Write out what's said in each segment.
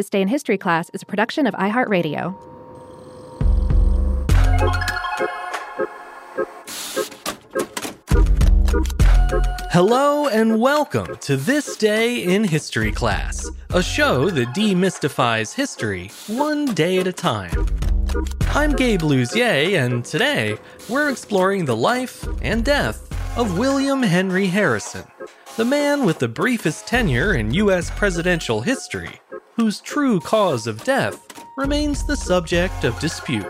This Day in History class is a production of iHeartRadio. Hello and welcome to This Day in History class, a show that demystifies history one day at a time. I'm Gabe Luzier, and today we're exploring the life and death of William Henry Harrison, the man with the briefest tenure in U.S. presidential history, whose true cause of death remains the subject of dispute.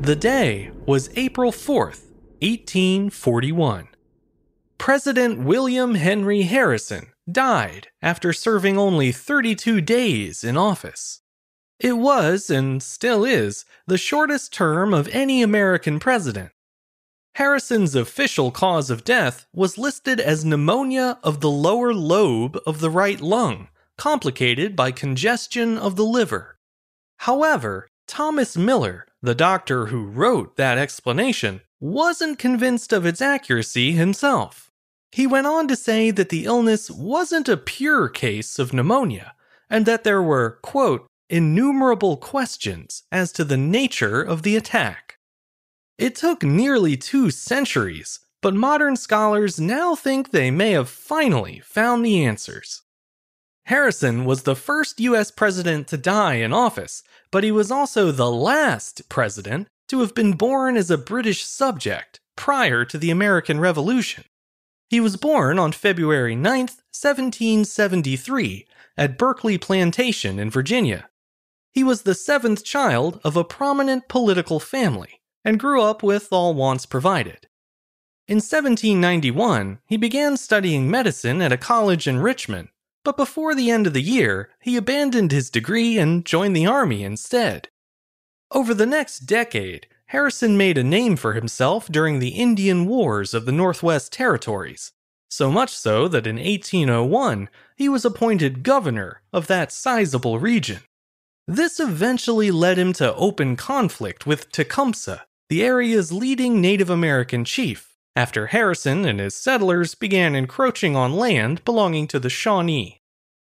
The day was April 4th, 1841. President William Henry Harrison died after serving only 32 days in office. It was, and still is, the shortest term of any American president. Harrison's official cause of death was listed as pneumonia of the lower lobe of the right lung, complicated by congestion of the liver. However, Thomas Miller, the doctor who wrote that explanation, wasn't convinced of its accuracy himself. He went on to say that the illness wasn't a pure case of pneumonia, and that there were, quote, innumerable questions as to the nature of the attack. It took nearly two centuries, but modern scholars now think they may have finally found the answers. Harrison was the first US president to die in office, but he was also the last president to have been born as a British subject prior to the American Revolution. He was born on February 9, 1773, at Berkeley Plantation in Virginia. He was the seventh child of a prominent political family and grew up with all wants provided. In 1791, he began studying medicine at a college in Richmond but before the end of the year, he abandoned his degree and joined the army instead. Over the next decade, Harrison made a name for himself during the Indian Wars of the Northwest Territories, so much so that in 1801 he was appointed governor of that sizable region. This eventually led him to open conflict with Tecumseh, the area's leading Native American chief, after Harrison and his settlers began encroaching on land belonging to the Shawnee.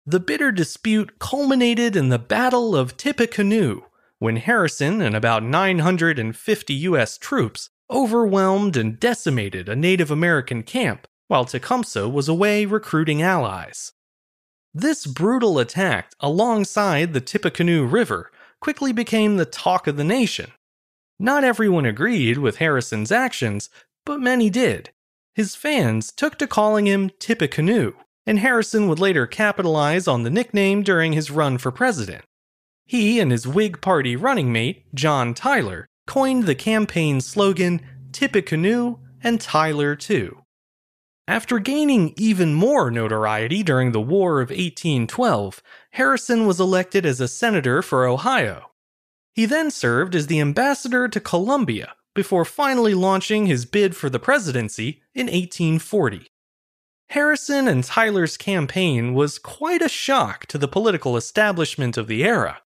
The bitter dispute culminated in the Battle of Tippecanoe, when Harrison and about 950 U.S. troops overwhelmed and decimated a Native American camp while Tecumseh was away recruiting allies. This brutal attack alongside the Tippecanoe River quickly became the talk of the nation Not everyone agreed with Harrison's actions, but many did. His fans took to calling him Tippecanoe, and Harrison would later capitalize on the nickname during his run for president. He and his Whig Party running mate, John Tyler, coined the campaign slogan Tippecanoe and Tyler too. After gaining even more notoriety during the War of 1812, Harrison was elected as a senator for Ohio. He then served as the ambassador to Colombia before finally launching his bid for the presidency in 1840. Harrison and Tyler's campaign was quite a shock to the political establishment of the era.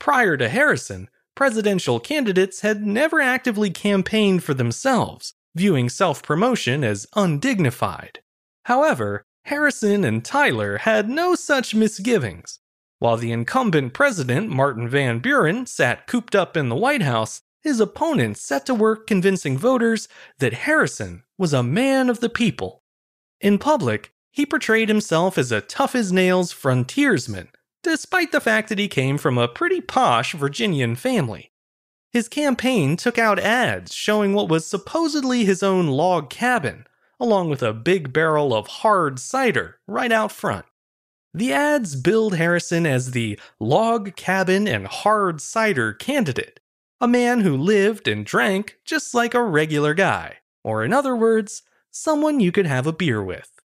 Prior to Harrison, presidential candidates had never actively campaigned for themselves, viewing self promotion as undignified. However, Harrison and Tyler had no such misgivings. While the incumbent president, Martin Van Buren, sat cooped up in the White House, his opponents set to work convincing voters that Harrison was a man of the people. In public, he portrayed himself as a tough as nails frontiersman, despite the fact that he came from a pretty posh Virginian family. His campaign took out ads showing what was supposedly his own log cabin, along with a big barrel of hard cider right out front. The ads billed Harrison as the log cabin and hard cider candidate, a man who lived and drank just like a regular guy, or in other words, someone you could have a beer with.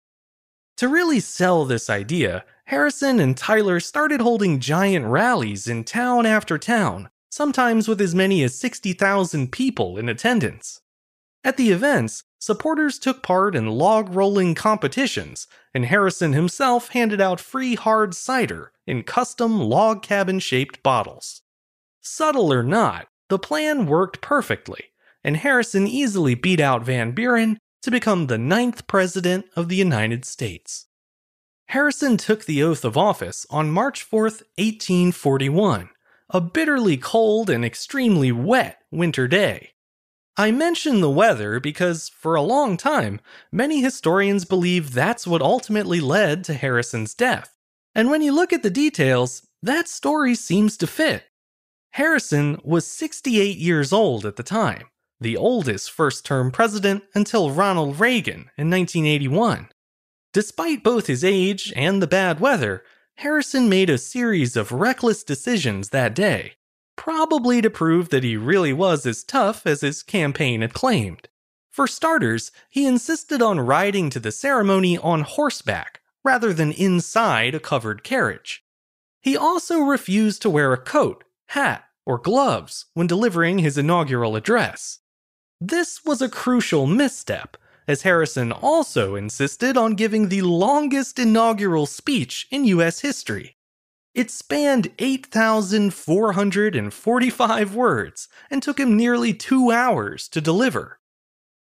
To really sell this idea, Harrison and Tyler started holding giant rallies in town after town, sometimes with as many as 60,000 people in attendance. At the events, supporters took part in log rolling competitions, and Harrison himself handed out free hard cider in custom log cabin shaped bottles. Subtle or not, the plan worked perfectly, and Harrison easily beat out Van Buren to become the ninth president of the United States. Harrison took the oath of office on March 4, 1841, a bitterly cold and extremely wet winter day. I mention the weather because, for a long time, many historians believe that's what ultimately led to Harrison's death. And when you look at the details, that story seems to fit. Harrison was 68 years old at the time, the oldest first term president until Ronald Reagan in 1981. Despite both his age and the bad weather, Harrison made a series of reckless decisions that day, probably to prove that he really was as tough as his campaign had claimed. For starters, he insisted on riding to the ceremony on horseback rather than inside a covered carriage. He also refused to wear a coat, hat, or gloves when delivering his inaugural address. This was a crucial misstep, as Harrison also insisted on giving the longest inaugural speech in US history. It spanned 8,445 words and took him nearly two hours to deliver.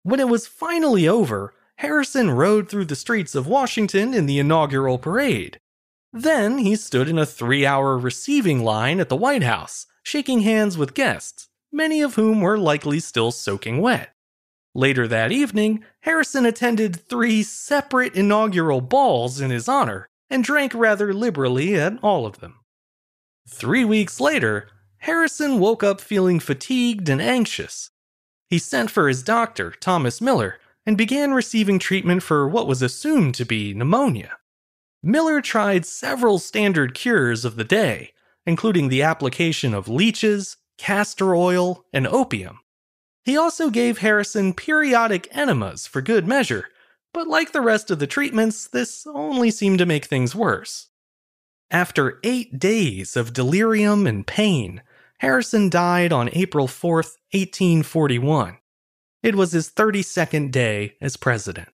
When it was finally over, Harrison rode through the streets of Washington in the inaugural parade. Then he stood in a three hour receiving line at the White House, shaking hands with guests, many of whom were likely still soaking wet. Later that evening, Harrison attended three separate inaugural balls in his honor and drank rather liberally at all of them. Three weeks later, Harrison woke up feeling fatigued and anxious. He sent for his doctor, Thomas Miller, and began receiving treatment for what was assumed to be pneumonia. Miller tried several standard cures of the day, including the application of leeches, castor oil, and opium. He also gave Harrison periodic enemas for good measure, but like the rest of the treatments, this only seemed to make things worse. After eight days of delirium and pain, Harrison died on April 4, 1841. It was his 32nd day as president.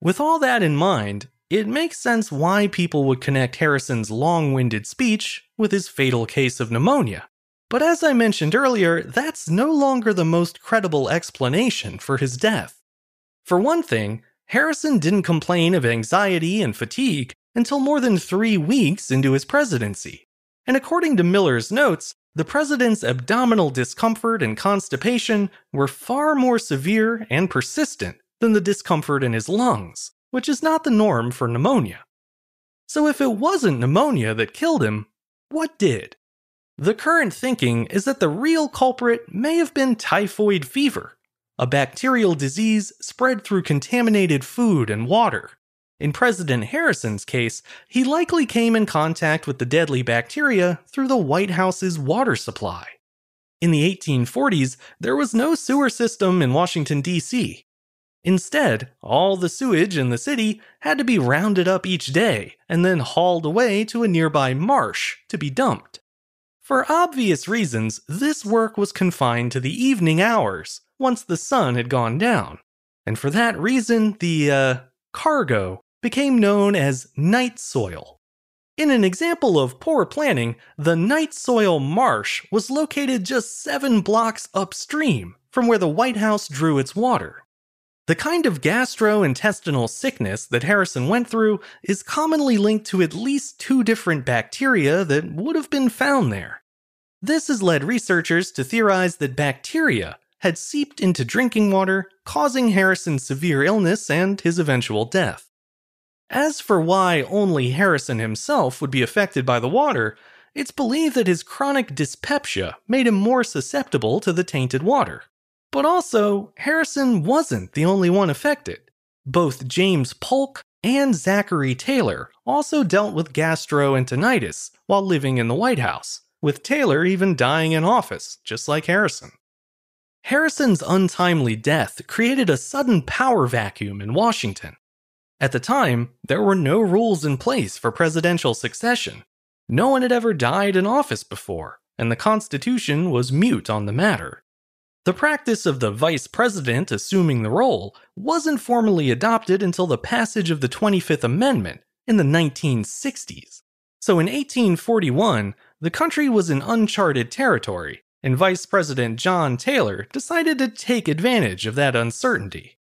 With all that in mind, it makes sense why people would connect Harrison's long winded speech with his fatal case of pneumonia. But as I mentioned earlier, that's no longer the most credible explanation for his death. For one thing, Harrison didn't complain of anxiety and fatigue until more than three weeks into his presidency. And according to Miller's notes, the president's abdominal discomfort and constipation were far more severe and persistent than the discomfort in his lungs, which is not the norm for pneumonia. So if it wasn't pneumonia that killed him, what did? The current thinking is that the real culprit may have been typhoid fever, a bacterial disease spread through contaminated food and water. In President Harrison's case, he likely came in contact with the deadly bacteria through the White House's water supply. In the 1840s, there was no sewer system in Washington, D.C. Instead, all the sewage in the city had to be rounded up each day and then hauled away to a nearby marsh to be dumped. For obvious reasons, this work was confined to the evening hours once the sun had gone down. And for that reason, the uh, cargo became known as night soil. In an example of poor planning, the night soil marsh was located just seven blocks upstream from where the White House drew its water. The kind of gastrointestinal sickness that Harrison went through is commonly linked to at least two different bacteria that would have been found there. This has led researchers to theorize that bacteria had seeped into drinking water, causing Harrison's severe illness and his eventual death. As for why only Harrison himself would be affected by the water, it's believed that his chronic dyspepsia made him more susceptible to the tainted water. But also, Harrison wasn't the only one affected. Both James Polk and Zachary Taylor also dealt with gastroenteritis while living in the White House, with Taylor even dying in office, just like Harrison. Harrison's untimely death created a sudden power vacuum in Washington. At the time, there were no rules in place for presidential succession. No one had ever died in office before, and the Constitution was mute on the matter. The practice of the vice president assuming the role wasn't formally adopted until the passage of the 25th Amendment in the 1960s. So in 1841, the country was in uncharted territory, and Vice President John Tyler decided to take advantage of that uncertainty.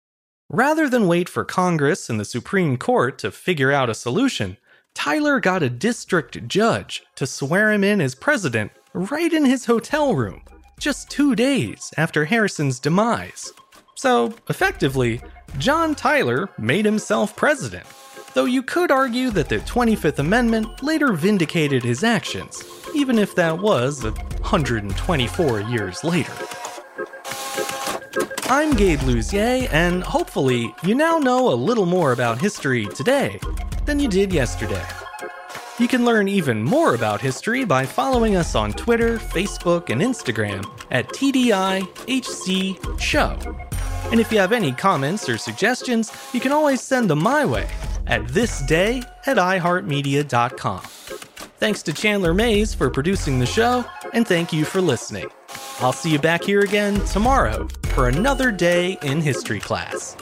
Rather than wait for Congress and the Supreme Court to figure out a solution, Tyler got a district judge to swear him in as president right in his hotel room just two days after Harrison's demise. So, effectively, John Tyler made himself president, though you could argue that the 25th Amendment later vindicated his actions, even if that was 124 years later. I'm Gabe Luzier, and hopefully, you now know a little more about history today than you did yesterday. You can learn even more about history by following us on Twitter, Facebook, and Instagram at TDIHC Show. And if you have any comments or suggestions, you can always send them my way at thisday at iHeartMedia.com. Thanks to Chandler Mayes for producing the show, and thank you for listening. I'll see you back here again tomorrow for another day in history class.